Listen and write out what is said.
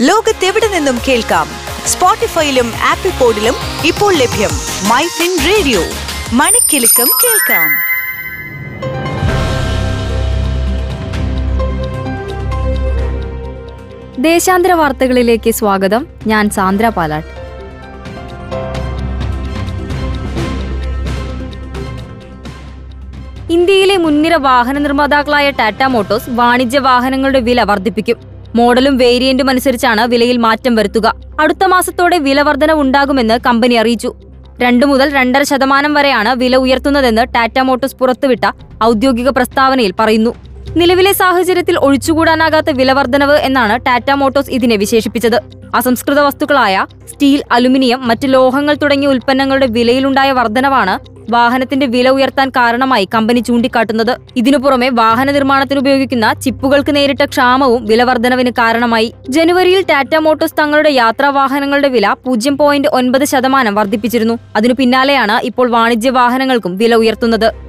ലോകത്തെവിടെ നിന്നും കേൾക്കാം? സ്പോട്ടിഫൈയിലും ആപ്പിൾ പോഡിലും ഇപ്പോൾ ലഭ്യം മൈ ഫിൻ റേഡിയോ. മണിക്കെലക്കം കേൾക്കാം. ദേശാന്തര വാർത്തകളിലേക്ക് സ്വാഗതം. ഞാൻ സാന്ദ്ര പാലാട്ട്. ഇന്ത്യയിലെ മുൻനിര വാഹന നിർമ്മാതാക്കളായ ടാറ്റ മോട്ടോഴ്സ് വാണിജ്യ വാഹനങ്ങളുടെ വില വർദ്ധിപ്പിക്കും. മോഡലും വേരിയന്റും അനുസരിച്ചാണ് വിലയിൽ മാറ്റം വരുത്തുക. അടുത്ത മാസത്തോടെ വില വർധന ഉണ്ടാകുമെന്ന് കമ്പനി അറിയിച്ചു. രണ്ടു മുതൽ രണ്ടര ശതമാനം വരെയാണ് വില ഉയർത്തുന്നതെന്ന് ടാറ്റ മോട്ടോഴ്സ് പുറത്തുവിട്ട ഔദ്യോഗിക പ്രസ്താവനയിൽ പറയുന്നു. നിലവിലെ സാഹചര്യത്തിൽ ഒഴിച്ചുകൂടാനാകാത്ത വിലവർദ്ധനവ് എന്നാണ് ടാറ്റ മോട്ടോഴ്സ് ഇതിനെ വിശേഷിപ്പിച്ചത്. അസംസ്കൃത വസ്തുക്കളായ സ്റ്റീൽ അലുമിനിയം മറ്റ് ലോഹങ്ങൾ തുടങ്ങിയ ഉൽപ്പന്നങ്ങളുടെ വിലയിലുണ്ടായ വർധനവാണ് വാഹനത്തിന്റെ വില ഉയർത്താൻ കാരണമായി കമ്പനി ചൂണ്ടിക്കാട്ടുന്നത്. ഇതിനു പുറമെ വാഹന നിർമ്മാണത്തിന് ഉപയോഗിക്കുന്ന ചിപ്പുകൾക്ക് നേരിട്ട ക്ഷാമവും വിലവർദ്ധനവിന് കാരണമായി. ജനുവരിയിൽ ടാറ്റ മോട്ടോഴ്സ് തങ്ങളുടെ യാത്രാ വാഹനങ്ങളുടെ വില പൂജ്യം പോയിന്റ് ഒൻപത് ശതമാനം വർദ്ധിപ്പിച്ചിരുന്നു. അതിനു പിന്നാലെയാണ് ഇപ്പോൾ വാണിജ്യ വാഹനങ്ങൾക്കും വില ഉയർത്തുന്നത്.